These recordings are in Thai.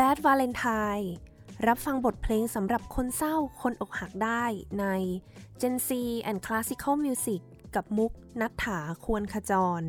Bad Valentine รับฟังบทเพลงสำหรับคนเศร้าคนอกหักได้ใน Gen Z and Classical Music กับมุกนัฐถาควรขจร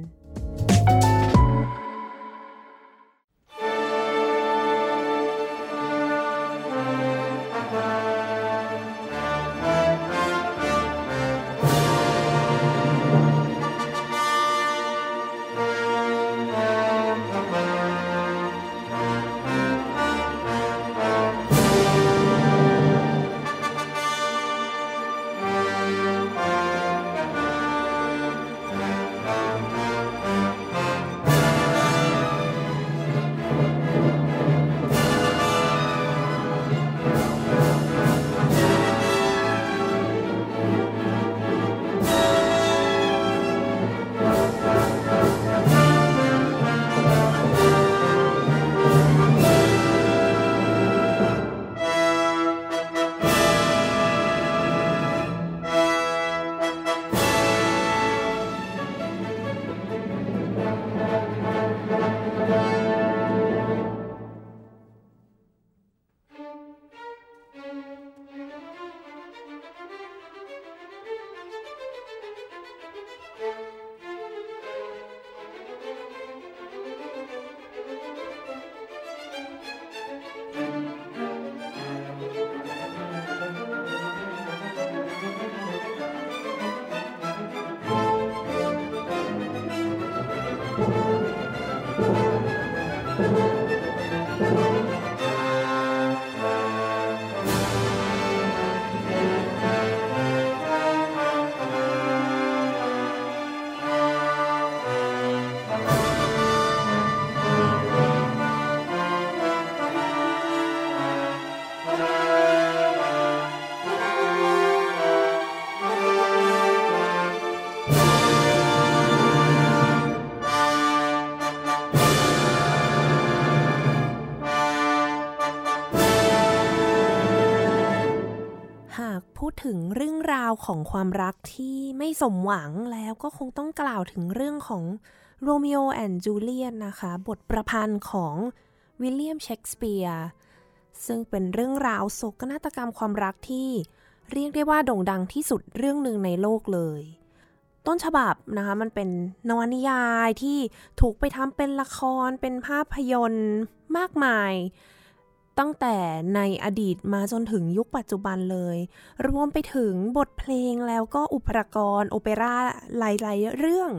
ของความรักที่ไม่สมหวังแล้วก็คงต้องกล่าวถึงเรื่องของโรมิโอแอนด์จูเลียนนะคะ บทประพันธ์ของวิลเลียมเชกสเปียร์ซึ่งเป็นเรื่องราวโศกนาฏกรรมความรักที่เรียกได้ว่าโด่งดังที่สุดเรื่องหนึ่งในโลกเลย ต้นฉบับนะคะ มันเป็นนวนิยายที่ถูกไปทำเป็นละครเป็นภาพยนตร์มากมาย ตั้งแต่ในอดีตมาจนถึงยุคปัจจุบันเลย รวมไปถึงบทเพลงแล้วก็อุปกรณ์โอเปร่าหลายๆเรื่อง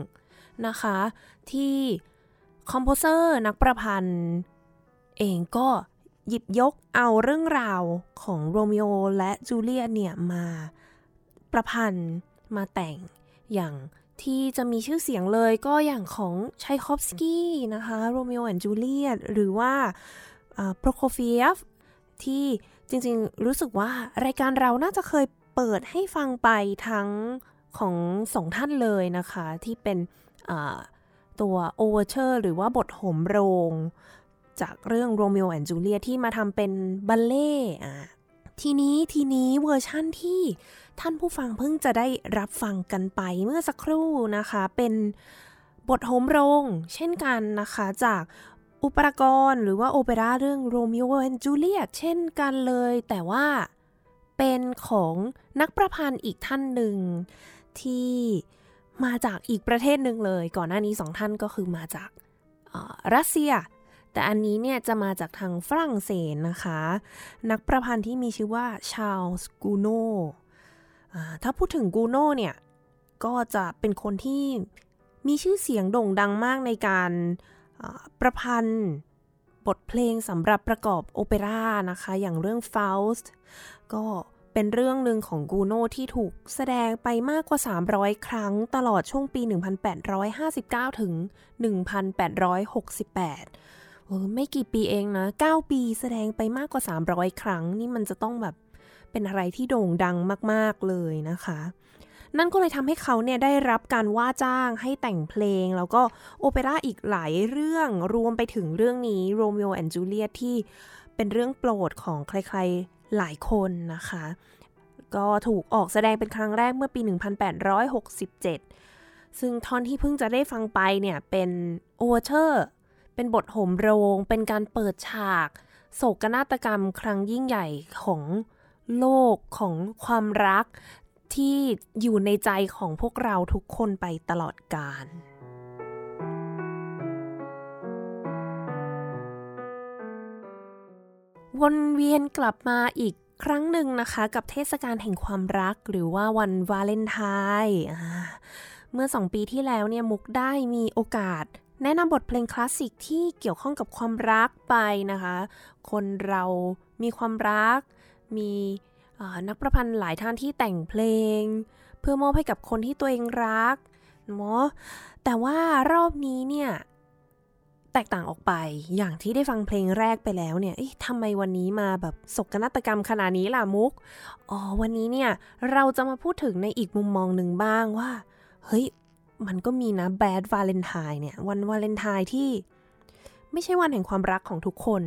นะคะ ที่คอมโพเซอร์นักประพันธ์เองก็หยิบยกเอาเรื่องราวของโรมิโอและจูเลียตเนี่ยมาประพันธ์มาแต่งอย่างที่จะมีชื่อเสียงเลยก็อย่างของชัยคอฟสกี้นะคะ Romeo and Juliet หรือว่า โปรโคเฟียฟที่จริงๆ รู้สึกว่ารายการเราน่าจะเคยเปิดให้ฟังไปทั้งของสองท่านเลยนะคะ ที่เป็นตัว overture หรือว่าบทโหมโรง จากเรื่อง Romeo and Juliet ที่มาทำเป็นบัลเล่ทีนี้ทีนี้เวอร์ชั่นที่ท่านผู้ฟังเพิ่งจะได้รับฟังกันไปเมื่อสักครู่นะคะ เป็นบทโฮมโรง เช่นกันนะคะจาก อุปกรณ์หรือว่าโอเปร่าเรื่องโรมิโอแอนจูเลียตเช่นกันเลย แต่ว่าเป็นของนักประพันธ์อีกท่านหนึ่งที่มาจากอีกประเทศหนึ่งเลย ก่อนหน้านี้สองท่านก็คือมาจากรัสเซีย แต่อันนี้เนี่ยจะมาจากทางฝรั่งเศสนะคะ นักประพันธ์ที่มีชื่อว่าชาลส์กูโนถ้าพูดถึงกูโนเนี่ยก็จะเป็นคนที่มีชื่อเสียงโด่งดังมากในการ ประพันธ์บทเพลงสำหรับประกอบโอเปร่านะคะ อย่างเรื่อง Faust ก็เป็นเรื่องหนึ่งของกูโนที่ถูกแสดงไปมากกว่า 300 ครั้งตลอดช่วงปี 1859 ถึง 1868เออไม่กี่ปีเองนะ 9 ปีแสดงไปมากกว่า 300 ครั้ง นี่มันจะต้องแบบเป็นอะไรที่โด่งดังมาก ๆ เลยนะคะ นั่นก็เลยทำให้เขาเนี่ยได้รับการว่าจ้างให้แต่งเพลง แล้วก็โอเปร่าอีกหลายเรื่องรวมไปถึงเรื่องนี้ Romeo and Juliet ที่เป็นเรื่องโปรดของใครๆหลายคนนะคะ ก็ถูกออกแสดงเป็นครั้งแรกเมื่อปี 1867 ซึ่งท่อนที่เพิ่งจะได้ฟังไปเนี่ยเป็น overtureเป็นบทโหมโรง เป็นการเปิดฉาก โศกนาฏกรรมครั้งยิ่งใหญ่ของโลกของความรัก ที่อยู่ในใจของพวกเราทุกคนไปตลอดกาลวนเวียนกลับมาอีกครั้งหนึ่งนะคะกับเทศกาลแห่งความรักหรือว่าวันวาเลนไทน์เมื่อสองปีที่แล้วเนี่ยมุกได้มีโอกาส แนะนำบทเพลงคลาสสิกที่เกี่ยวข้องกับความรักไปนะคะ คนเรามีความรัก มี นักประพันธ์หลายท่านที่แต่งเพลง เพื่อมอบให้กับคนที่ตัวเองรักเนาะแต่ว่ารอบนี้เนี่ยแตกต่างออกไปอย่างที่ได้ฟังเพลงแรกไปแล้วเนี่ยทำไมวันนี้มาแบบศกนาฏกรรมขนาดนี้ล่ะมุกอ๋อวันนี้เนี่ยเราจะมาพูดถึงในอีกมุมมองหนึ่งบ้างว่า เฮ้ย มันก็มีนะแบดวาเลนไทน์เนี่ย วันวาเลนไทน์ที่ ไม่ใช่วันแห่งความรักของทุกคน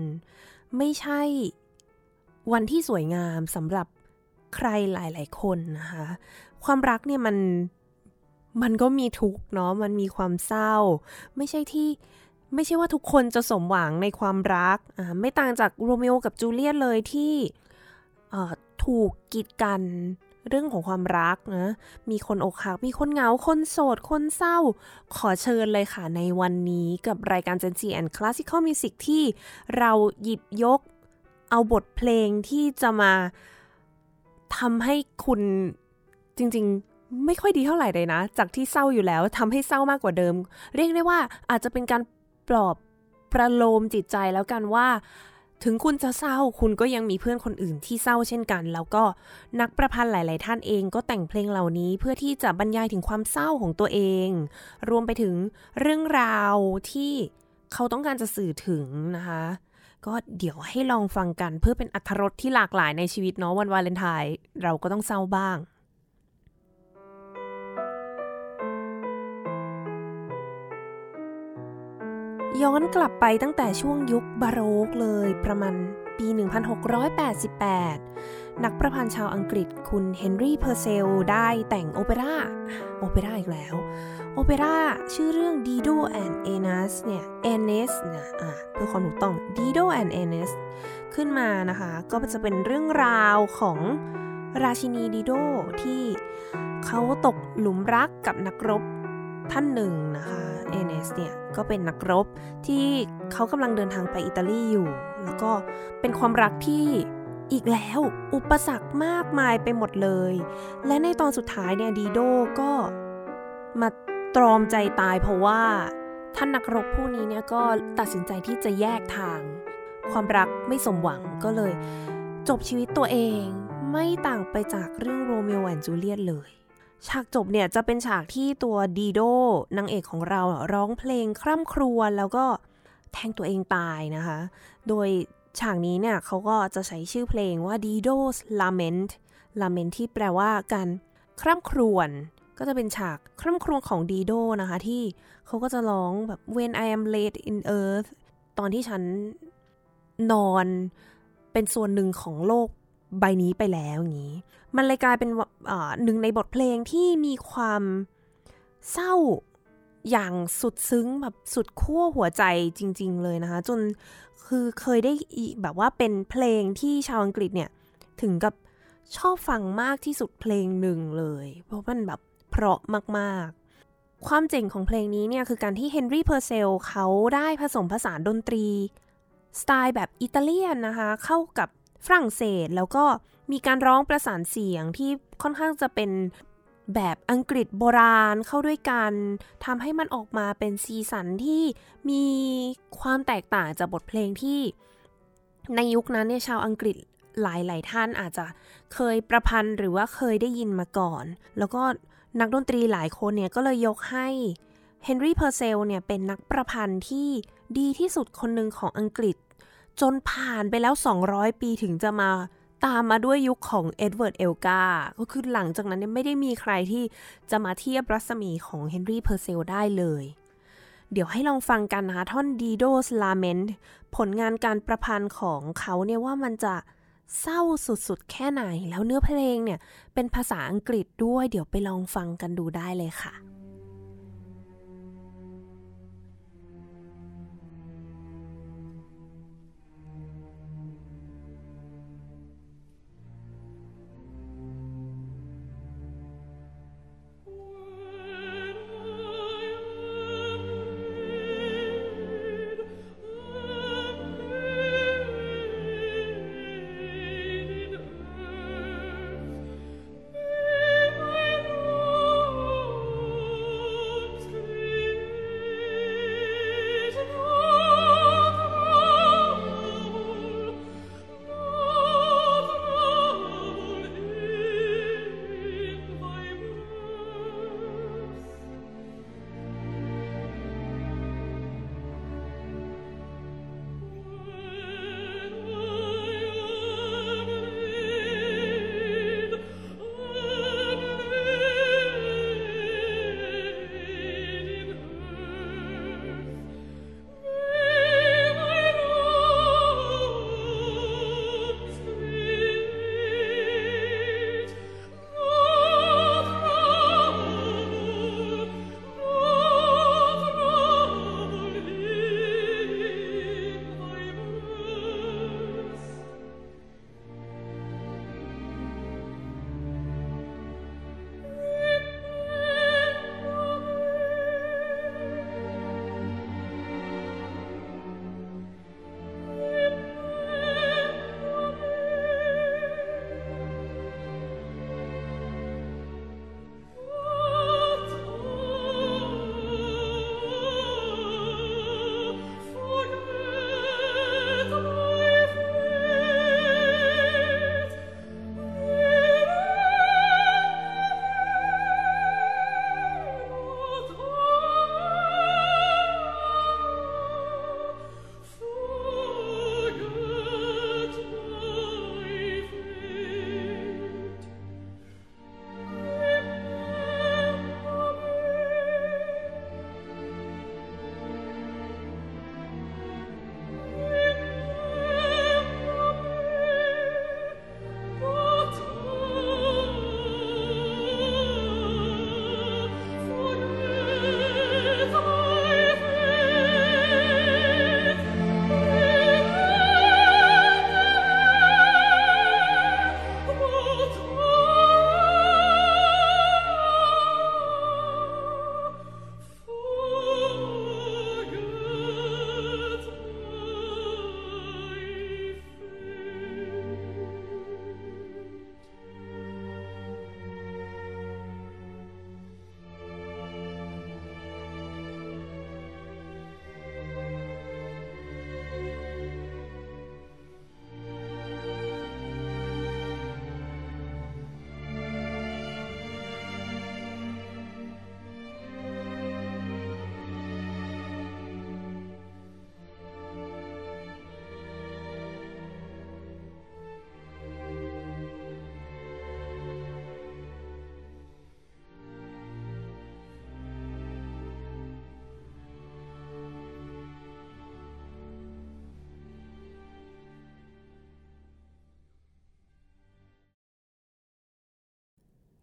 ไม่ใช่วันที่สวยงามสำหรับ ใครหลาย ๆ คนนะคะ ความรักเนี่ยมันมันก็มีทุกเนาะมันมีความเศร้า ไม่ใช่ที่ไม่ใช่ว่าทุกคนจะสมหวังในความรักไม่ต่างจากโรมิโอกับจูเลียตเลยที่ถูกกีดกันเรื่องของความรักนะ มีคนอกหัก มีคนเหงา คนโสด คนเศร้า ขอเชิญเลยค่ะในวันนี้กับรายการ Gen Z and Classical Music ที่เราหยิบยกเอาบทเพลงที่จะมา ทำให้คุณจริง ๆ ไม่ค่อยดีเท่าไหร่เลยนะ จากที่เศร้าอยู่แล้วทำให้เศร้ามากกว่าเดิม เรียกได้ว่าอาจจะเป็นการปลอบประโลมจิตใจแล้วกันว่า ถึงคุณจะเศร้าคุณก็ยังมีเพื่อนคนอื่นที่เศร้าเช่นกัน แล้วก็นักประพันธ์หลาย ๆ ท่านเองก็แต่งเพลงเหล่านี้เพื่อที่จะบรรยายถึงความเศร้าของตัวเอง รวมไปถึงเรื่องราวที่เขาต้องการจะสื่อถึงนะคะ ก็เดี๋ยวให้ลองฟังกันเพื่อเป็นอัธรสที่หลากหลายในชีวิตเนาะวันวาเลนไทน์เราก็ต้องเศร้าบ้างย้อนกลับไปตั้งแต่ช่วงยุคบาโรกเลยประมาณปี 1688 นักประพันธ์ชาวอังกฤษคุณเฮนรี่เพอร์เซลได้แต่งโอเปร่า โอเปร่าอีกแล้ว โอเปร่าชื่อเรื่อง Dido and Enes เนี่ย Enes นะอะเพื่อความถูกต้อง Dido and Enes ขึ้นมานะคะ ก็จะเป็นเรื่องราวของราชินีดิโดที่เขาตกหลุมรักกับนักรบท่านหนึ่งนะคะเอเนสเนี่ยก็เป็นนักรบที่เขากำลังเดินทางไปอิตาลีอยู่ แล้วก็เป็นความรักที่อีกแล้วอุปสรรคมากมายไปหมดเลย และในตอนสุดท้ายเนี่ยดีโดก็มา ตรอมใจตายเพราะว่าท่านนักรบผู้นี้เนี่ยก็ตัดสินใจที่จะแยกทาง ความรักไม่สมหวังก็เลย จบชีวิตตัวเองไม่ต่างไปจากเรื่อง Romeo and Juliet เลย ฉากจบเนี่ยจะเป็นฉากที่ตัวดีโดนางเอกของเราร้องเพลงคร่ำครวญแล้วก็แทงตัวเองตายนะคะ โดยฉากนี้เนี่ยเขาก็จะใช้ชื่อเพลงว่า Dido's Lament Lament ที่แปลว่าการคร่ำครวญ ก็จะเป็นฉากคร่ำครวญของดีโดนะคะ ที่เขาก็จะร้องแบบ When I am laid in earth ตอนที่ฉันนอนเป็นส่วนหนึ่งของโลกใบนี้ไปแล้วอย่างนี้ มันเลยกลายเป็นหนึ่งในบทเพลงที่มีความเศร้าอย่างสุดซึ้งแบบสุดขั้วหัวใจจริง ๆ เลยนะคะ จนคือเคยได้แบบว่าเป็นเพลงที่ชาวอังกฤษเนี่ย ถึงกับชอบฟังมากที่สุดเพลงหนึ่งเลย เพราะมันแบบ เพราะมากๆ ความเจ๋งของเพลงนี้เนี่ยคือการที่เฮนรี่เพอร์เซลเขาได้ผสมผสานดนตรี สไตล์แบบอิตาเลียนนะคะ เข้ากับฝรั่งเศสแล้วก็มีการร้องประสานเสียงที่ค่อนข้างจะเป็นแบบอังกฤษโบราณเข้าด้วยกันทำให้มันออกมาเป็นซีสันที่มีความแตกต่างจากบทเพลงที่ ในยุคนั้นเนี่ยชาวอังกฤษหลาย ๆ ท่านอาจจะเคยประพันธ์หรือว่าเคยได้ยินมาก่อน แล้วก็ นักดนตรีหลายคนเนี่ยก็เลยยกให้เฮนรี่เพอร์เซลเนี่ยเป็นนักประพันธ์ที่ดีที่สุดคนหนึ่งของอังกฤษ จนผ่านไปแล้ว 200 ปีถึงจะมาตามมาด้วยยุคของเอ็ดเวิร์ดเอลกา ก็คือหลังจากนั้นไม่ได้มีใครที่จะมาเทียบรัศมีของเฮนรี่เพอร์เซลได้เลย เดี๋ยวให้ลองฟังกันนะคะท่อน Dido's Lament ผลงานการประพันธ์ของเขาเนี่ยว่ามันจะ เศร้าสุดๆ แค่ไหนแล้วเนื้อเพลงเนี่ย เป็นภาษาอังกฤษด้วย เดี๋ยวไปลองฟังกันดูได้เลยค่ะ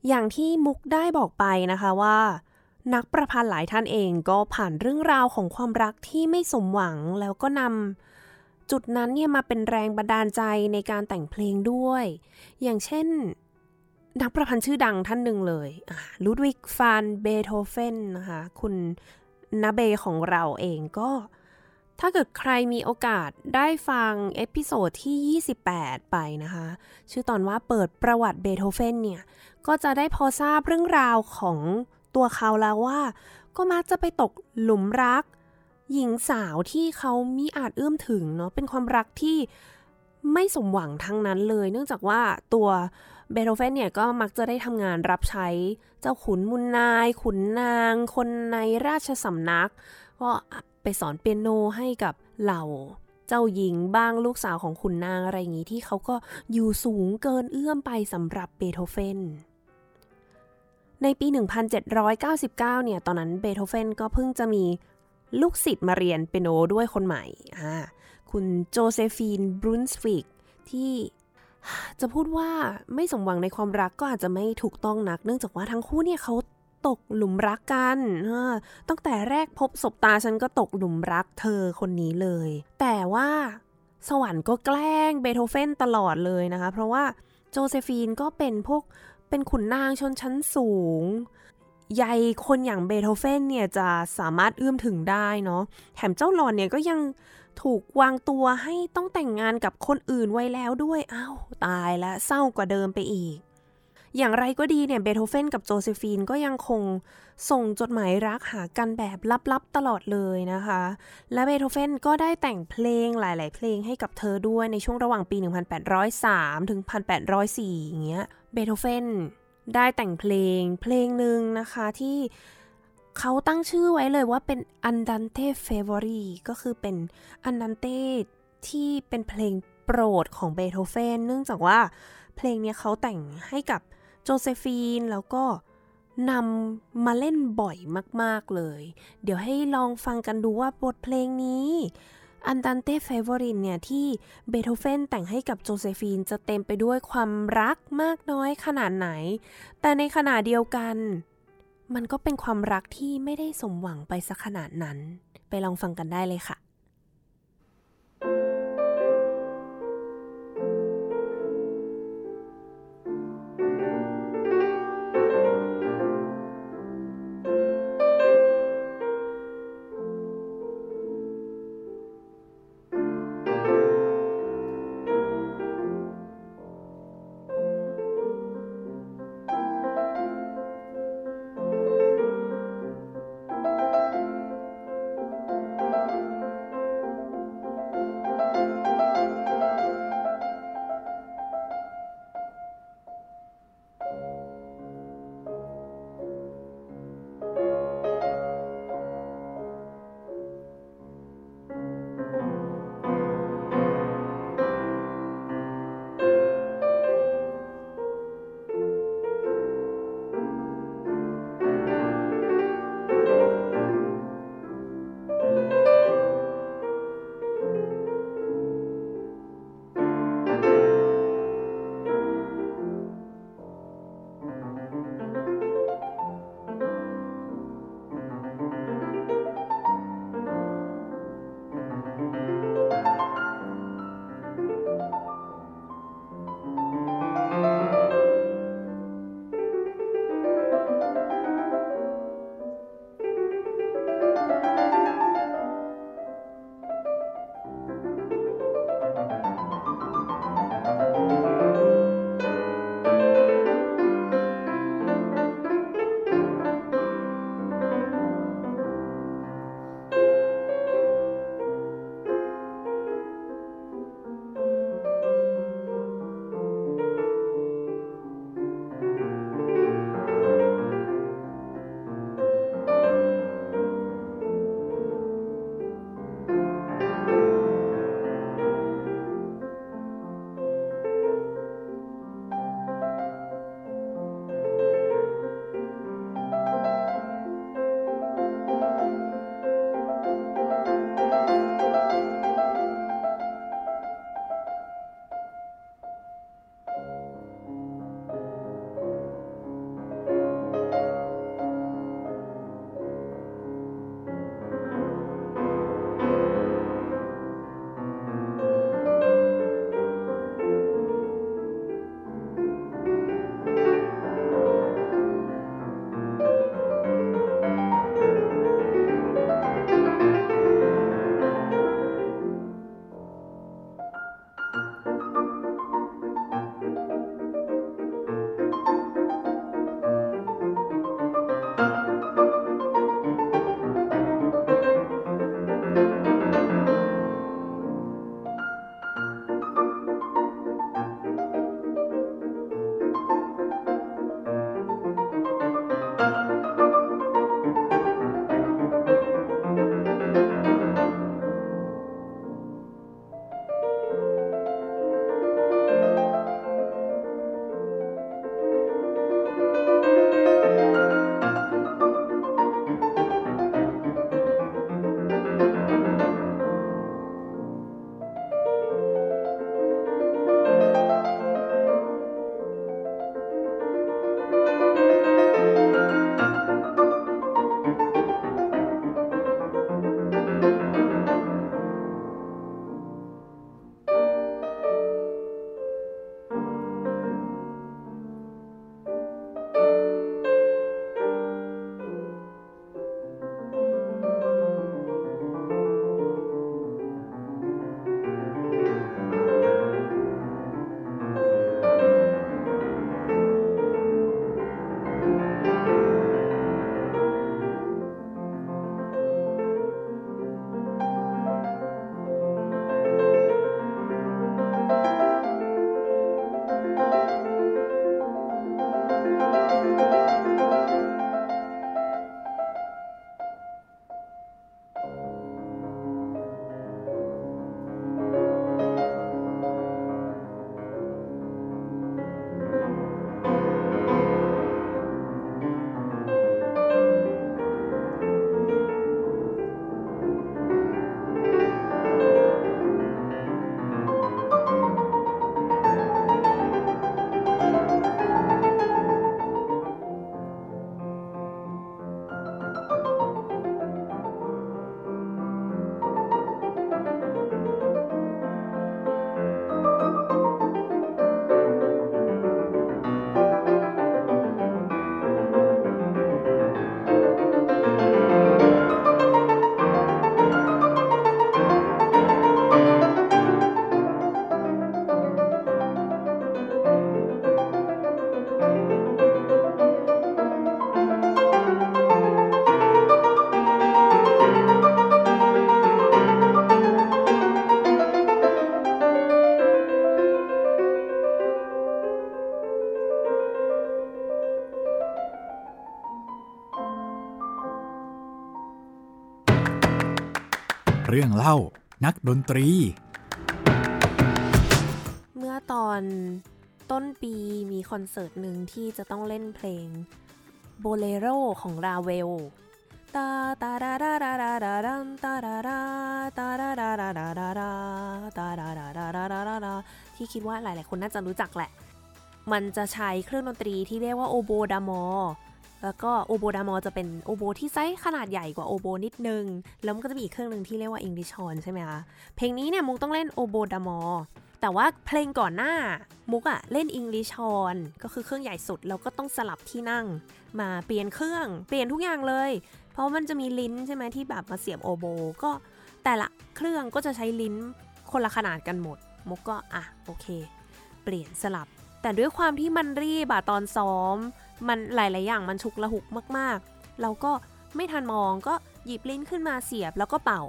อย่างที่มุกได้บอกไปนะคะว่า นักประพันธ์หลายท่านเองก็ผ่านเรื่องราวของความรักที่ไม่สมหวังแล้วก็นำจุดนั้นเนี่ยมาเป็นแรงบันดาลใจในการแต่งเพลงด้วย อย่างเช่น นักประพันธ์ชื่อดังท่านหนึ่งเลยลูดวิกฟานเบโธเฟนนะคะคุณนาเบของเราเองก็ ถ้าเกิดใครมีโอกาสได้ฟัง episode ที่ 28 ไปนะคะ ชื่อตอนว่าเปิดประวัติเบโธเฟนเนี่ย ก็จะได้พอทราบเรื่องราวของตัวเขาแล้วว่า ก็มักจะไปตกหลุมรัก หญิงสาวที่เขามีอาจเอื้อมถึงเนาะเป็นความรักที่ไม่สมหวังทั้งนั้นเลย เนื่องจากว่าตัวเบโธเฟนเนี่ยก็มักจะได้ทำงานรับใช้เจ้าขุนมุนนาย ขุนนาง คนในราชสำนักก็ ไปสอนเปียโนให้กับเหล่าเจ้าหญิงบ้างลูกสาวของขุนนางอะไรอย่างนี้ที่เขาก็อยู่สูงเกินเอื้อมไปสำหรับเบโธเฟนในปี 1799 เนี่ย ตอนนั้นเบโธเฟนก็เพิ่งจะมีลูกศิษย์มาเรียนเปียโนด้วยคนใหม่ อ่า คุณโจเซฟีนบรุนสฟิกที่จะพูดว่าไม่สมหวังในความรักก็อาจจะไม่ถูกต้องนัก เนื่องจากว่าทั้งคู่เนี่ยเขา ตกหลุมรักกัน ตั้งแต่แรกพบศบตาฉันก็ตกหลุมรักเธอคนนี้เลย แต่ว่าสวรรค์ก็แกล้งเบโธเฟนตลอดเลยนะคะ เพราะว่าโจเซฟีนก็เป็นพวกเป็นขุนนางชนชั้นสูงใหญ่คนอย่างเบโธเฟนเนี่ยจะสามารถเอื้อมถึงได้เนาะ แถมเจ้าหล่อนเนี่ยก็ยังถูกวางตัวให้ต้องแต่งงานกับคนอื่นไว้แล้วด้วย อ้าวตายแล้วเศร้ากว่าเดิมไปอีก อย่างไรก็ดีเนี่ยเบโธเฟนกับโจเซฟีนก็ยังคงส่งจดหมายรักหากันแบบลับๆตลอดเลยนะคะ และเบโธเฟนก็ได้แต่งเพลงหลาย ๆ เพลงให้กับเธอด้วยในช่วงระหว่างปี 1803 ถึง 1804 อย่างเงี้ยเบโธเฟนได้แต่งเพลงเพลงหนึ่งนะคะที่เขาตั้งชื่อไว้เลยว่าเป็น Andante Favori ก็คือเป็น Andante ที่เป็นเพลงโปรดของเบโธเฟนเนื่องจากว่าเพลงนี้เขาแต่งให้กับ โจเซฟีนแล้วก็นำมาเล่นบ่อยมาก ๆ เลย เดี๋ยวให้ลองฟังกันดูว่าบทเพลงนี้ Andante favori เนี่ยที่เบโธเฟนแต่งให้กับโจเซฟีนจะเต็มไปด้วยความรักมากน้อยขนาดไหน แต่ในขณะเดียวกัน มันก็เป็นความรักที่ไม่ได้สมหวังไปสักขนาดนั้น ไปลองฟังกันได้เลยค่ะ เรื่องเล่านักดนตรี เมื่อตอนต้นปีมีคอนเสิร์ตหนึ่งที่จะต้องเล่นเพลงโบเลโรของราเวลตาตาดาดาดาดาดาดันตาดาดาตาดาดาดาดาดาดาตาดาดาดาดาดาดาดาที่คิดว่าหลาย ๆ คนน่าจะรู้จักแหละ มันจะใช้เครื่องดนตรีที่เรียกว่า oboe d'amore แล้วก็ oboe d'amore จะเป็นโอโบที่ไซส์ขนาดใหญ่กว่าโอโบนิดนึง แล้วมันก็จะมีอีกเครื่องหนึ่งที่เรียกว่าอิงดิชอนใช่ไหมคะ เพลงนี้เนี่ยมุกต้องเล่นโอโบดามอแต่ว่าเพลงก่อนหน้ามุกอะเล่นอิงลิชอนก็คือเครื่องใหญ่สุดแล้วก็ต้องสลับที่นั่ง มาเปลี่ยนเครื่องเปลี่ยนทุกอย่างเลย เพราะมันจะมีลิ้นใช่ไหมที่แบบมาเสียบโอโบ ก็แต่ละเครื่องก็จะใช้ลิ้นคนละขนาดกันหมด มุกก็อะโอเค เปลี่ยนสลับ แต่ด้วยความที่มันรีบอะตอนซ้อม มันหลาย ๆ อย่างมันฉุกละหุกมาก ๆ เราก็ไม่ทันมองก็หยิบลิ้นขึ้นมาเสียบแล้วก็เป่า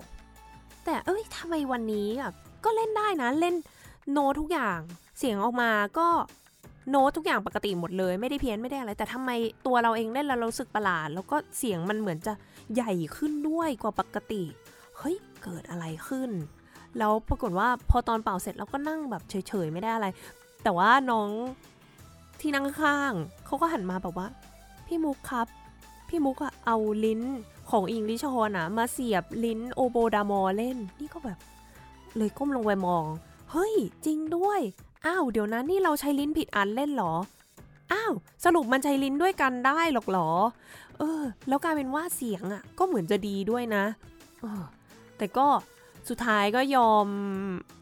แต่เอ้ยทำไมวันนี้แบบก็เล่นได้นะเล่นโน้ตทุกอย่าง เสียงออกมาก็โน้ตทุกอย่างปกติหมดเลย ไม่ได้เพี้ยนไม่ได้อะไร แต่ทำไมตัวเราเองเล่นแล้วเราสึกประหลาด แล้วก็เสียงมันเหมือนจะใหญ่ขึ้นด้วยกว่าปกติ เฮ้ย เกิดอะไรขึ้น แล้วปรากฏว่าพอตอนเป่าเสร็จเราก็นั่งแบบเฉยๆ ไม่ได้อะไร แต่ว่าน้อง ที่นั่งข้าง เขาก็หันมาแบบว่า พี่มุกครับ พี่มุกอะเอาลิ้นของอิงลิชฮอนอะมาเสียบลิ้นโอโบดามอเล่น นี่ก็แบบ เลยก้มลงไปมอง เฮ้ย จริงด้วย อ้าว เดี๋ยวนั้นนี่เราใช้ลิ้นผิดอันเล่นหรอ อ้าว สรุปมันใช้ลิ้นด้วยกันได้หรอกหรอ เออ แล้วกลายเป็นว่าเสียงอะก็เหมือนจะดีด้วยนะออแต่ก็สุดท้ายก็ยอม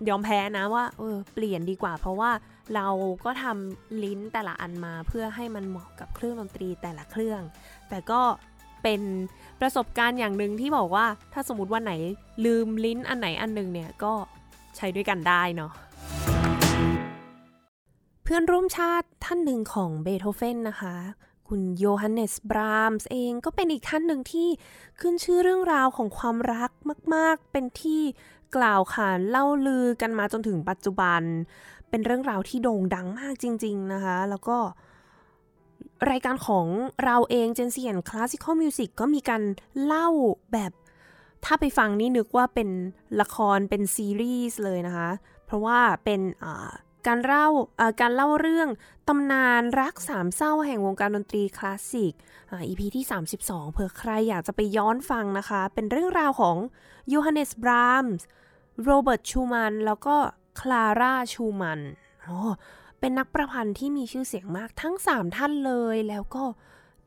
ยอมแพ้นะว่า เออ เปลี่ยนดีกว่าเพราะว่า เราก็ทำลิ้นแต่ละอันมาเพื่อให้มันเหมาะกับเครื่องดนตรีแต่ละเครื่อง แต่ก็เป็นประสบการณ์อย่างหนึ่งที่บอกว่าถ้าสมมติว่าไหนลืมลิ้นอันไหนอันหนึ่งเนี่ยก็ใช้ด้วยกันได้เนาะเพื่อนร่วมชาติท่านหนึ่งของเบโธเฟนนะคะ คุณโยฮันเนส บรามส์เองก็เป็นอีกท่านหนึ่งที่ขึ้นชื่อเรื่องราวของความรักมาก ๆ เป็นที่กล่าวขานเล่าลือกันมาจนถึงปัจจุบัน เป็นเรื่องราวที่โด่งดังมากจริง ๆนะคะ แล้วก็รายการของเราเอง Gen Z and Classical Music ก็มีการเล่าแบบ ถ้าไปฟังนี่นึกว่าเป็นละครเป็นซีรีส์เลยนะคะ เพราะว่าเป็นการเล่าการเล่าเรื่องตำนานรักสามเศร้าแห่งวงการดนตรีคลาสสิกอีพีที่ 32 เผื่อใครอยากจะไปย้อนฟังนะคะ เป็นเรื่องราวของโยฮันเนสบรามส์โรเบิร์ตชูมันแล้วก็ คลาร่าชูมันอ๋อเป็นนักประพันธ์ที่มีชื่อเสียงมากทั้ง 3 ท่านเลยแล้วก็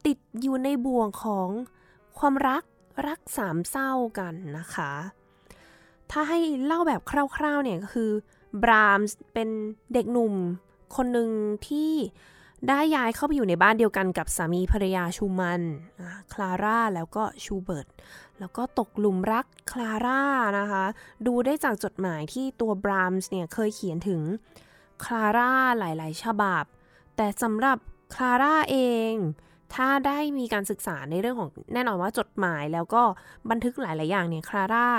ติดอยู่ในบ่วงของความรักรักสามเศร้ากันนะคะ ถ้าให้เล่าแบบคร่าวๆเนี่ยก็คือบรามส์เป็นเด็กหนุ่มคนหนึ่งที่ได้ย้ายเข้าไปอยู่ในบ้านเดียวกันกับสามีภรรยาชูมัน คลาร่าแล้วก็ชูเบิร์ต แล้วก็ตกหลุมรักคลาร่านะคะ ดูได้จากจดหมายที่ตัวบรามส์เนี่ยเคยเขียนถึงคลาร่าหลายๆ ฉบับ แต่สำหรับคลาร่าเอง ถ้าได้มีการศึกษาในเรื่องของแน่นอนว่าจดหมายแล้วก็บันทึกหลาย ๆ อย่างเนี่ยคลาร่า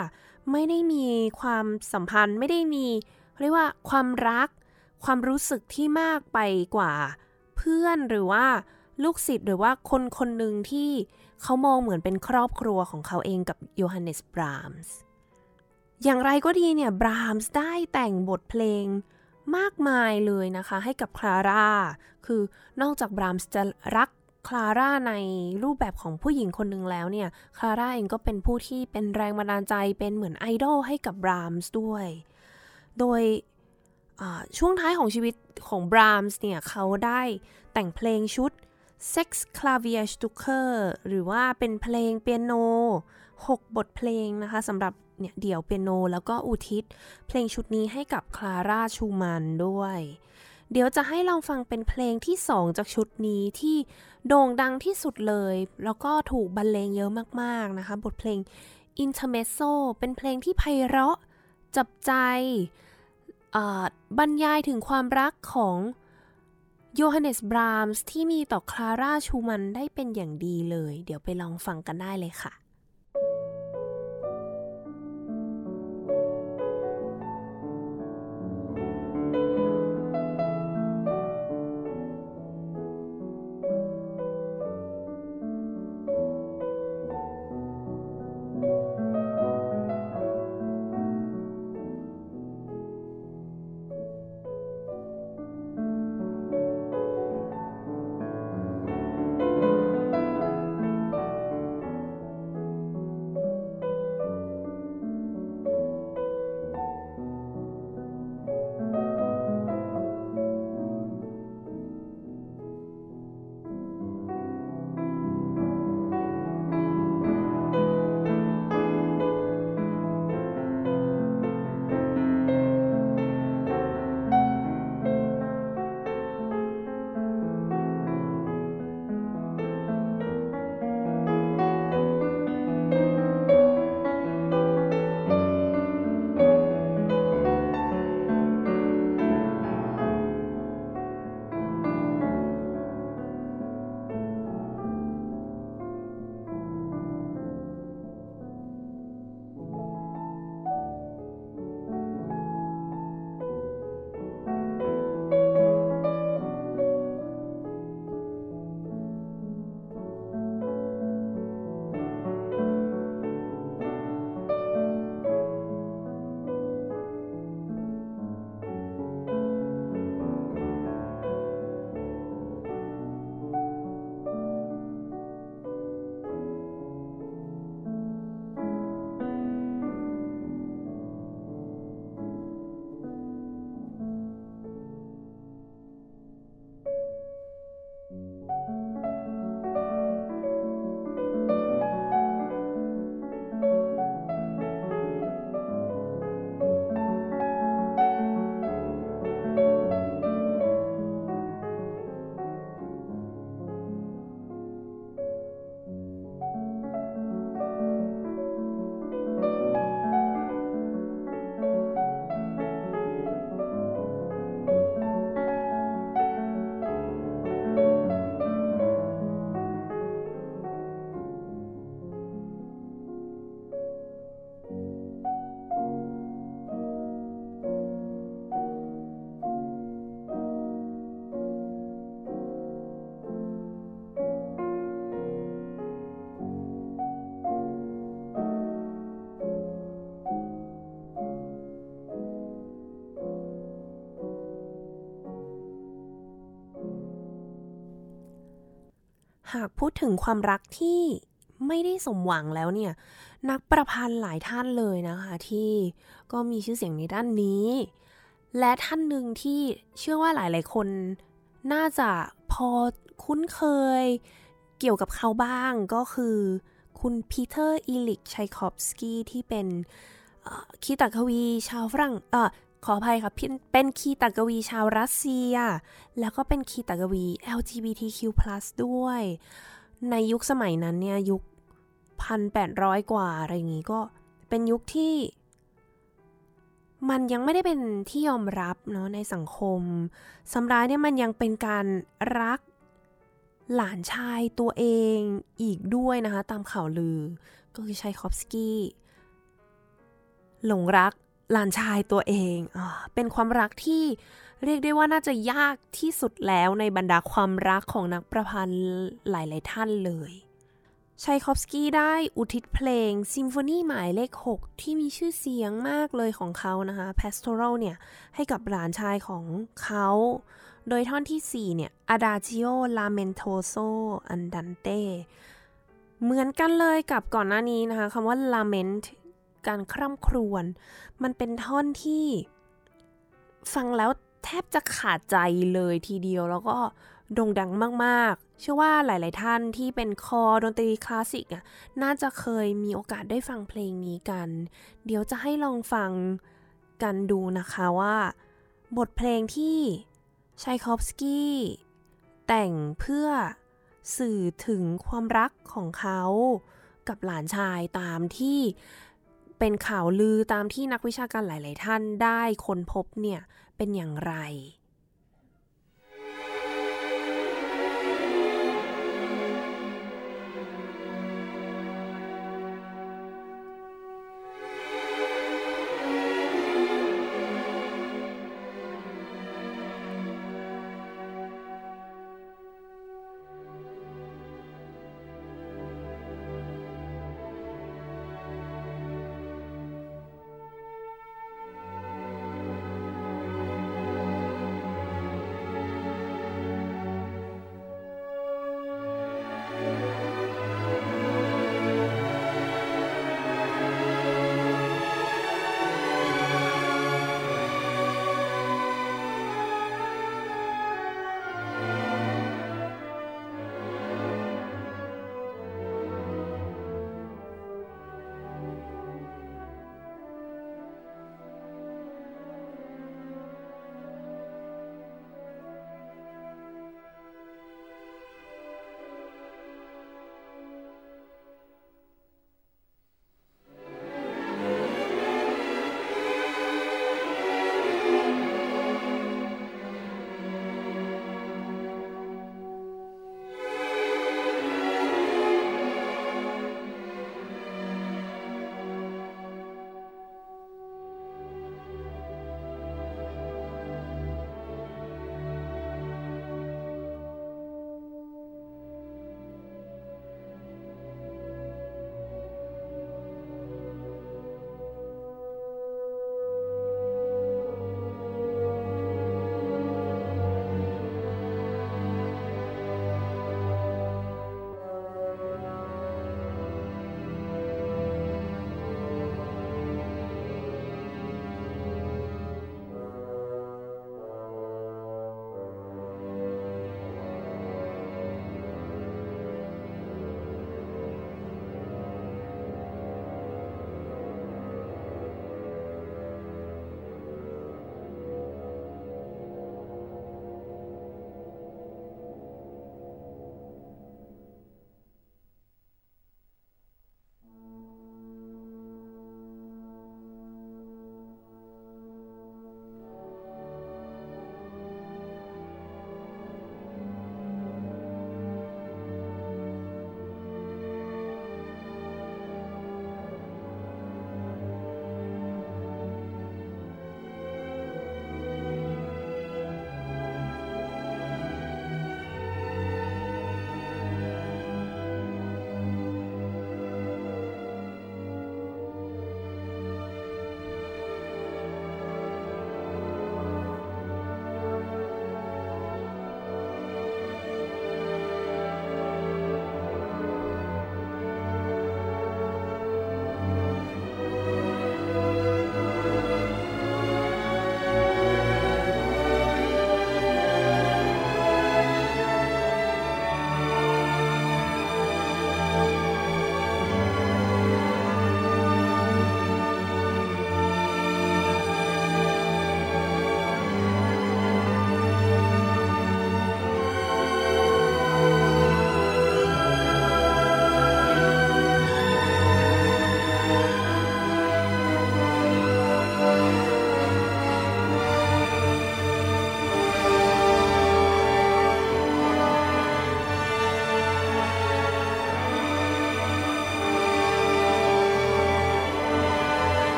ไม่ได้มีความสัมพันธ์ไม่ได้มีเรียกว่าความรัก ความรู้สึกที่มากไปกว่าเพื่อนหรือว่าลูกศิษย์หรือว่าคนคนหนึ่งที่ เขามองเหมือนเป็นครอบครัวของเขาเองกับโยฮันเนสบรามส์อย่างไรก็ดีเนี่ยบรามส์ได้แต่งบทเพลงมากมายเลยนะคะ ให้กับคลาร่า คือนอกจากบรามส์จะรักคลาร่าในรูปแบบของผู้หญิงคนหนึ่งแล้วเนี่ย คลาร่าเองก็เป็นผู้ที่เป็นแรงบันดาลใจเป็นเหมือนไอดอลให้กับบรามส์ด้วย โดยช่วงท้ายของชีวิตของบรามส์เนี่ย เขาได้แต่งเพลงชุด Sex Clavier Stucker หรือว่าเป็นเพลงเปียโน 6 บทเพลงนะคะสำหรับเนี่ยเดี่ยวเปียโน แล้วก็อุทิศ เพลงชุดนี้ให้กับคลาร่าชูมันด้วย เดี๋ยวจะให้ลองฟังเป็นเพลงที่ 2 จากชุดนี้ที่โด่งดังที่สุดเลย แล้วก็ถูกบรรเลงเยอะมากๆนะคะ บทเพลง Intermezzo เป็นเพลงที่ไพเราะ จับใจบรรยายถึงความรักของ โยฮันเนส บรามส์ที่มีต่อคลาร่าชูมันได้เป็นอย่างดีเลย เดี๋ยวไปลองฟังกันได้เลยค่ะ หากพูดถึงความรักที่ไม่ได้สมหวังแล้วเนี่ย นักประพันธ์หลายท่านเลยนะคะ ที่ก็มีชื่อเสียงในด้านนี้ และท่านหนึ่งที่เชื่อว่าหลายๆคน น่าจะพอคุ้นเคยเกี่ยวกับเขาบ้างก็คือคุณพีเตอร์อีลิกชัยคอฟสกี้ที่เป็นคีตากวีชาวฝรั่งอ ขออภัยค่ะเป็นคีตากวีชาวรัสเซีย แล้วก็เป็นคีตากวี LGBTQ+ ด้วย ในยุคสมัยนั้นเนี่ย ยุคพันแปดร้อยกว่า อะไรอย่างงี้ก็เป็นยุคที่ มันยังไม่ได้เป็นที่ยอมรับเนาะในสังคมสำร้ายเนี่ยมันยังเป็นการรักหลานชายตัวเองอีกด้วยนะคะ ตามข่าวลือ ก็คือชัยคอฟสกี้หลงรัก หลานชายตัวเองอเป็นความรักที่เรียกได้ว่าน่าจะยากที่สุดแล้วในบรรดาความรักของนักประพันธ์หลาย ๆ ท่านเลยชัยคอฟสกี้ได้อุทิศเพลงซิมโฟนีหมายเลข 6 ที่มีชื่อเสียงมากเลยของเขานะคะ Pastoral เนี่ย ให้กับหลานชายของเขา โดยท่อนที่ 4 เนี่ย Adagio Lamentoso Andante เหมือนกันเลยกับก่อนหน้านี้นะคะคำว่า lament การคร่ำครวญ มันเป็นท่อนที่ฟังแล้วแทบจะขาดใจเลยทีเดียวแล้วก็โด่งดังมากๆ เชื่อว่าหลาย ๆ ท่านที่เป็นคอดนตรีคลาสสิกอะน่าจะเคยมีโอกาสได้ฟังเพลงนี้กัน เดี๋ยวจะให้ลองฟังกันดูนะคะว่า บทเพลงที่ชัยคอฟสกี้แต่งเพื่อสื่อถึงความรักของเขากับหลานชายตามที่ เป็นข่าวลือตามที่นักวิชาการหลาย ๆ ท่านได้ค้นพบเนี่ยเป็นอย่างไร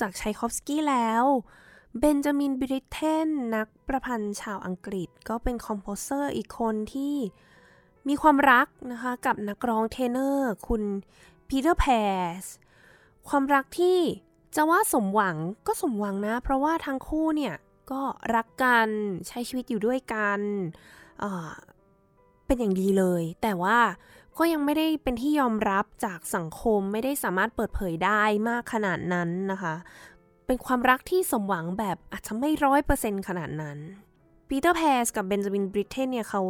จากชัยคอฟสกี้แล้วเบนจามินบริเทนนักประพันธ์ชาวอังกฤษ ก็เป็น composer อีกคนที่มีความรักนะคะกับนักร้องเทเนอร์ คุณปีเตอร์เพียร์สความรักที่จะว่าสมหวังก็สมหวังนะ เพราะว่าทั้งคู่เนี่ย ก็รักกันใช้ชีวิตอยู่ด้วยกันเป็นอย่างดีเลย แต่ว่า ก็ยังไม่ได้เป็นที่ยอมรับจากสังคมไม่ได้สามารถเปิดเผยได้มากขนาดนั้นนะคะ เป็นความรักที่สมหวังแบบอาจจะไม่ร้อยเปอร์เซ็นต์ขนาดนั้นปีเตอร์แพสกับเบนจามินบริเทนเนี่ยเขา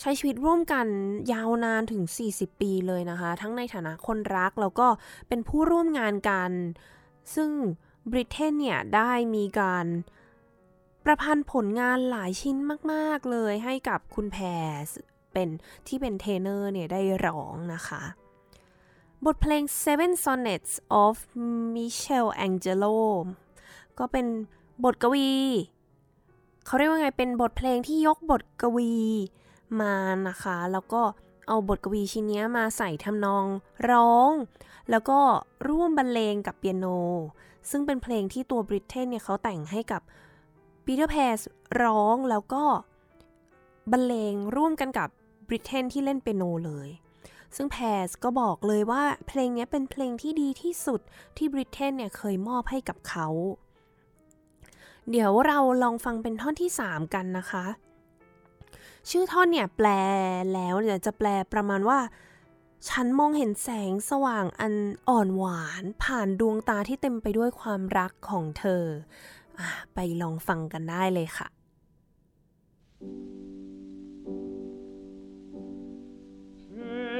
ใช้ชีวิตร่วมกันยาวนานถึง 40 ปีเลยนะคะ ทั้งในฐานะคนรักแล้วก็เป็นผู้ร่วมงานกัน ซึ่งบริเทนเนี่ยได้มีการประพันธ์ผลงานหลายชิ้นมาก ๆ เลยให้กับคุณแพส เป็นที่เป็นเทเนอร์เนี่ยได้ร้องนะคะ บทเพลง Seven Sonnets of Michelangelo ก็เป็นบทกวี เขาเรียกว่าไงเป็นบทเพลงที่ยกบทกวีมานะคะ แล้วก็เอาบทกวีชิ้นนี้มาใส่ทำนองร้อง แล้วก็ร่วมบรรเลงกับเปียโน ซึ่งเป็นเพลงที่ตัวบริเทนเนี่ยเขาแต่งให้กับปีเตอร์แพสร้องแล้วก็บรรเลงร่วมกันกับ บริเทนที่เล่นเปียโนเลย ซึ่งแพสก็บอกเลยว่าเพลงนี้เป็นเพลงที่ดีที่สุดที่บริเทนเนี่ยเคยมอบให้กับเขา เดี๋ยวเราลองฟังเป็นท่อนที่ 3 กันนะคะ ชื่อท่อนเนี่ยแปลแล้วเนี่ยจะแปลประมาณว่าฉันมองเห็นแสงสว่างอันอ่อนหวานผ่านดวงตาที่เต็มไปด้วยความรักของเธออไปลองฟังกันได้เลยค่ะ vostri occhi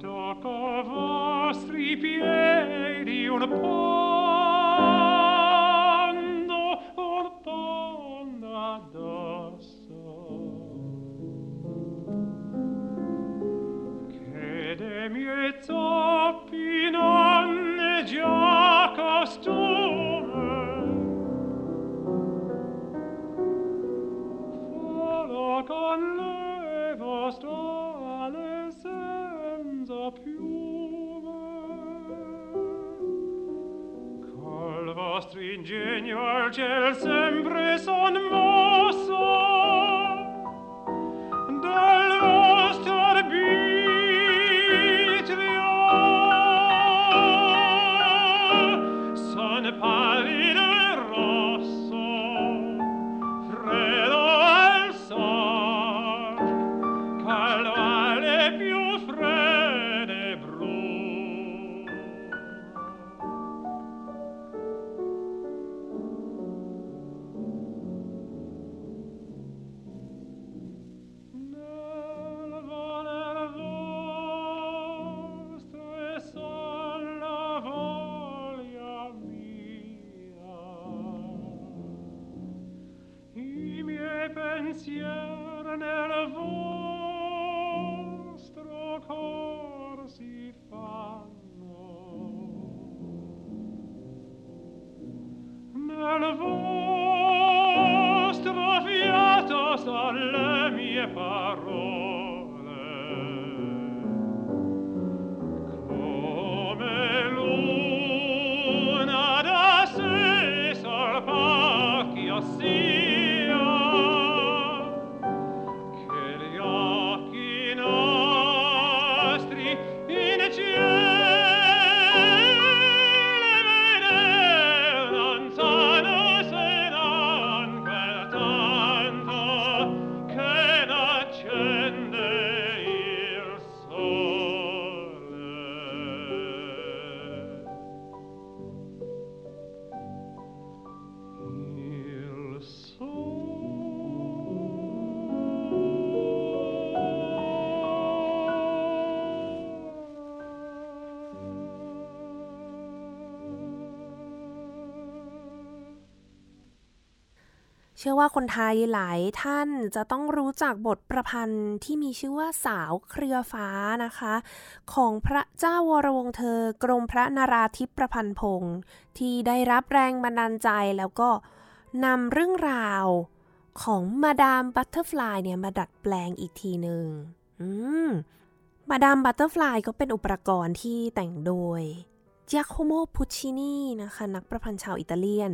tocco vostri piedi un pondo un pondo addosso. Che de miei zoppi non ne già costume follow con le vostre nostri ingegni al ciel sempre son mosso เชื่อว่าคนไทยหลายท่านจะต้องรู้จักบทประพันธ์ที่มีชื่อว่าสาวเครือฟ้านะคะ ของพระเจ้าวรวงศ์เธอกรมพระนาราธิปประพันธ์พงศ์ที่ได้รับแรงบันดาลใจแล้วก็นำเรื่องราวของมาดามบัตเตอร์ฟลายเนี่ยมาดัดแปลงอีกทีหนึ่งมาดามบัตเตอร์ฟลายก็เป็นอุปรากรที่แต่งโดยจาโคโมปุชชินีนะคะ นักประพันธ์ชาวอิตาเลียน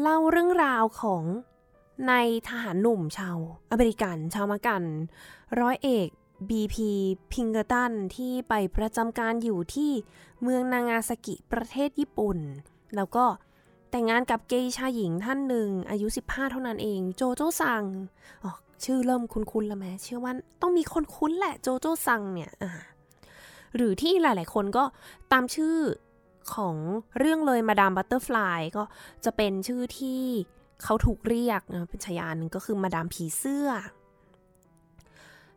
เล่าเรื่องราวของ นายทหารหนุ่มชาวอเมริกัน ชาวมะกัน ร้อยเอก BP พิงเกอร์ตันที่ไปประจำการอยู่ที่เมืองนางาซากิประเทศญี่ปุ่น แล้วก็แต่งงานกับเกอิชาหญิงท่านหนึ่ง อายุ 15 เท่านั้นเอง โจโจซังอ๋อชื่อเริ่มคุ้นๆแล้วไหมเชื่อว่าต้องมีคนคุ้นแหละโจโจซังเนี่ยหรือที่หลายๆ คนก็ตามชื่อของเรื่องเลยมาดามบัตเตอร์ฟลายก็จะเป็นชื่อที่ เขาถูกเรียกนะเป็นฉายานึงก็คือมาดามผีเสื้อ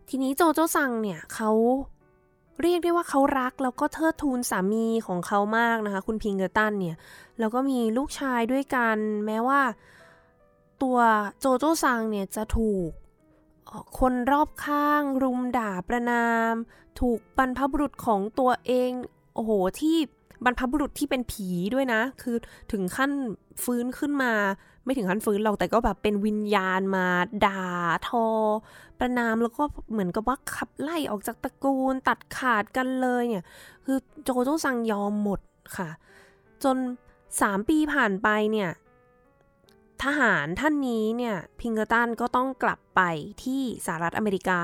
ทีนี้โจโจซังเนี่ยเขาเรียกได้ว่าเขารักแล้วก็เทิดทูนสามีของเขามากนะคะ คุณพิงเกอร์ตันเนี่ย แล้วก็มีลูกชายด้วยกัน แม้ว่าตัวโจโจซังเนี่ยจะถูกคนรอบข้าง รุมด่าประนาม ถูกบรรพบุรุษของตัวเอง โอ้โหที่บรรพบุรุษที่เป็นผีด้วยนะ คือถึงขั้นฟื้นขึ้นมา ไม่ถึงขั้นฟื้นหรอกแต่ก็แบบเป็นวิญญาณมาด่าทอ ประนามแล้วก็เหมือนกับว่าขับไล่ออกจากตระกูลตัดขาดกันเลยเนี่ย คือโจโจซังยอมหมดค่ะ จนสามปีผ่านไปเนี่ยทหารท่านนี้เนี่ยพิงเกอร์ตันก็ต้องกลับไปที่สหรัฐอเมริกา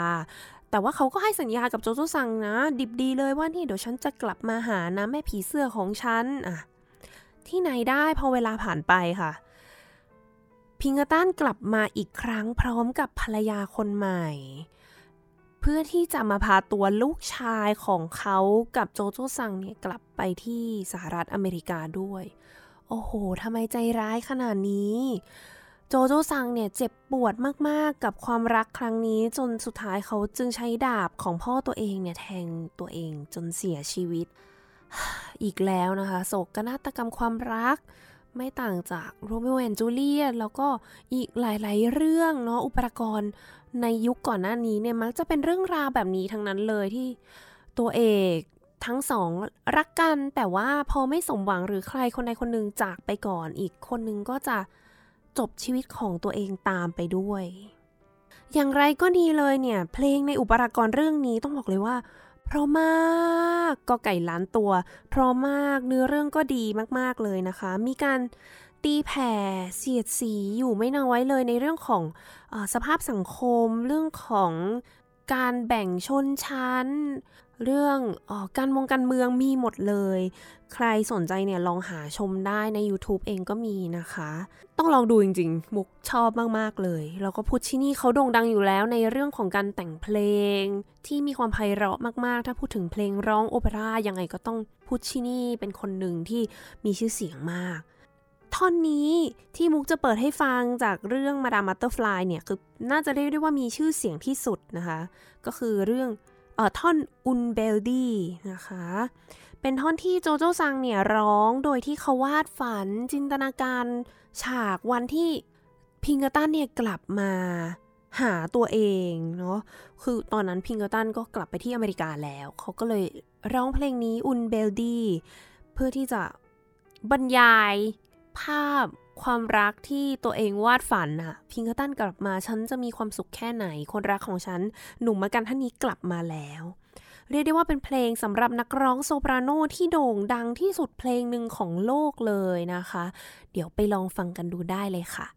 แต่ว่าเขาก็ให้สัญญากับโจโจซังนะ ดิบดีเลยว่านี่เดี๋ยวฉันจะกลับมาหานะแม่ผีเสื้อของฉันอะที่ไหนได้พอเวลาผ่านไปค่ะ พิงกตันกลับมาอีกครั้งพร้อมกับภรรยาคนใหม่ เพื่อที่จะมาพาตัวลูกชายของเขากับโจโจซังเนี่ยกลับไปที่สหรัฐอเมริกาด้วย โอ้โหทำไมใจร้ายขนาดนี้โจโจซังเนี่ยเจ็บปวดมากๆกับความรักครั้งนี้จนสุดท้ายเขาจึงใช้ดาบของพ่อตัวเองเนี่ยแทงตัวเองจนเสียชีวิต อีกแล้วนะคะ โศกนาฏกรรมความรัก ไม่ต่างจาก Romeo and Juliet แล้วก็อีกหลาย ๆ เรื่องเนาะอุปรากรในยุคก่อนหน้านี้เนี่ยมักจะเป็นเรื่องราวแบบนี้ทั้งนั้นเลยที่ตัวเอกทั้งสองรักกันแต่ว่าพอไม่สมหวังหรือใครคนใดคนหนึ่งจากไปก่อน อีกคนนึงก็จะจบชีวิตของตัวเองตามไปด้วย อย่างไรก็ดีเลยเนี่ย เพลงในอุปรากรเรื่องนี้ต้องบอกเลยว่า เพราะมากก็ไก่ล้านตัว เพราะมากเนื้อเรื่องก็ดีมากๆเลยนะคะ มีการตีแผ่เสียดสีอยู่ไม่น้อยเลยในเรื่องของอสภาพสังคม เรื่องของการแบ่งชนชั้น เรื่องออการมงการเมืองมีหมดเลย ใครสนใจเนี่ยลองหาชมได้ใน YouTube เองก็มีนะคะ ต้องลองดูจริงๆ มุกชอบมากๆเลย แล้วก็พุชชินี่เขาโด่งดังอยู่แล้วในเรื่องของการแต่งเพลง ที่มีความไพเราะมากๆ ถ้าพูดถึงเพลงร้องโอเปร่ายังไงก็ต้องพุชชินี่เป็นคนหนึ่งที่มีชื่อเสียงมากท่อนนี้ที่มุกจะเปิดให้ฟังจากเรื่องมาดามบัตเตอร์ฟลายเนี่ยคือน่าจะเรียกได้ว่ามีชื่อเสียงที่สุดนะคะ ก็คือเรื่อง ท่อน Un bel dì นะคะ เป็นท่อนที่โจโจซังเนี่ยร้องโดยที่เขาวาดฝันจินตนาการฉากวันที่พิงเกอร์ตันเนี่ยกลับมาหาตัวเองเนาะ คือตอนนั้นพิงเกอร์ตันก็กลับไปที่อเมริกาแล้ว เขาก็เลยร้องเพลงนี้ Un bel dìเพื่อที่จะบรรยายภาพ ความรักที่ตัวเองวาดฝันอะพิงเกอร์ตันกลับมา ฉันจะมีความสุขแค่ไหน คนรักของฉัน หนุ่มมากันท่านนี้กลับมาแล้ว เรียกได้ว่าเป็นเพลงสำหรับนักร้องโซปราโนที่โด่งดังที่สุดเพลงหนึ่งของโลกเลยนะคะ เดี๋ยวไปลองฟังกันดูได้เลยค่ะ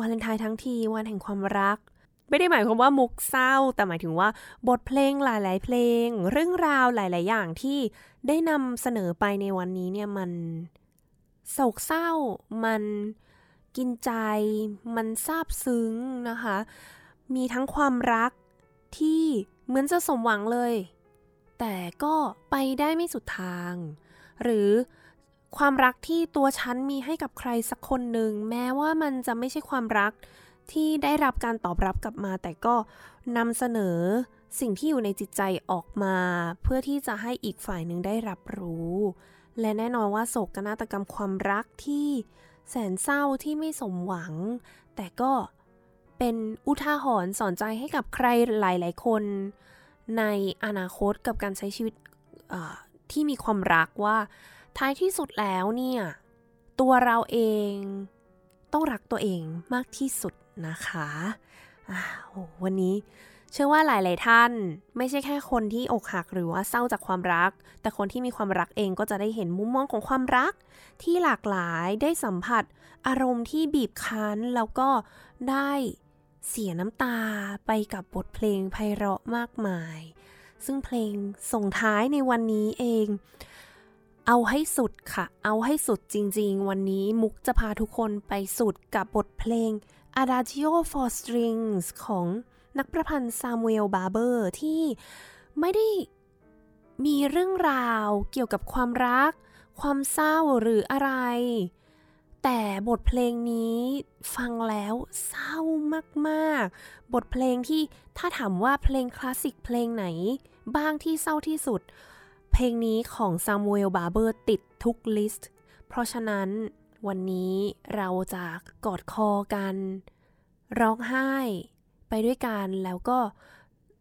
วาเลนไทน์ทั้งทีวันแห่งความรัก ไม่ได้หมายความว่ามุกเศร้า แต่หมายถึงว่าบทเพลงหลาย ๆ เพลง เรื่องราวหลาย ๆ อย่างที่ได้นำเสนอไปในวันนี้เนี่ยมันโศกเศร้า มันกินใจ มันซาบซึ้งนะคะ มีทั้งความรักที่เหมือนจะสมหวังเลย แต่ก็ไปได้ไม่สุดทาง หรือ ความรักที่ตัวฉันมีให้กับใครสักคนหนึ่งแม้ว่ามันจะไม่ใช่ความรักที่ได้รับการตอบรับกลับมา แต่ก็นำเสนอสิ่งที่อยู่ในจิตใจออกมา เพื่อที่จะให้อีกฝ่ายหนึ่งได้รับรู้ และแน่นอนว่าโศกนาฏกรรมความรักที่แสนเศร้าที่ไม่สมหวัง แต่ก็เป็นอุทาหรณ์สอนใจให้กับใครหลาย ๆ คนในอนาคตกับการใช้ชีวิตที่มีความรักว่า ท้ายที่สุดแล้วเนี่ย ตัวเราเองต้องรักตัวเองมากที่สุดนะคะวันนี้เชื่อว่าหลาย ๆ ท่าน ไม่ใช่แค่คนที่อกหักหรือว่าเศร้าจากความรัก แต่คนที่มีความรักเองก็จะได้เห็นมุมมองของความรัก ที่หลากหลายได้สัมผัส อารมณ์ที่บีบคั้นแล้วก็ได้เสียน้ำตาไปกับบทเพลงไพเราะมากมาย ซึ่งเพลงส่งท้ายในวันนี้เอง เอาให้สุดค่ะ เอาให้สุดจริง ๆ วันนี้มุกจะพาทุกคนไปสุดกับบทเพลง Adagio for Strings ของนักประพันธ์ซามูเอล บาร์เบอร์ ที่ไม่ได้มีเรื่องราวเกี่ยวกับความรัก ความเศร้าหรืออะไร แต่บทเพลงนี้ฟังแล้วเศร้ามากๆ บทเพลงที่ถ้าถามว่าเพลงคลาสสิกเพลงไหน บ้างที่เศร้าที่สุด เพลงนี้ของซามูเอลบาร์เบอร์ติดทุก list เพราะฉะนั้นวันนี้เราจะกอดคอกัน ร้องไห้ไปด้วยกันแล้วก็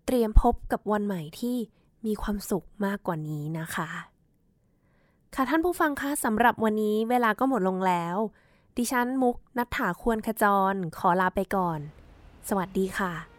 เตรียมพบกับวันใหม่ที่มีความสุขมากกว่านี้นะคะ ค่ะท่านผู้ฟังคะสำหรับวันนี้เวลาก็หมดลงแล้ว ดิฉันมุกนัฐถาควรขจร ขอลาไปก่อน สวัสดีค่ะ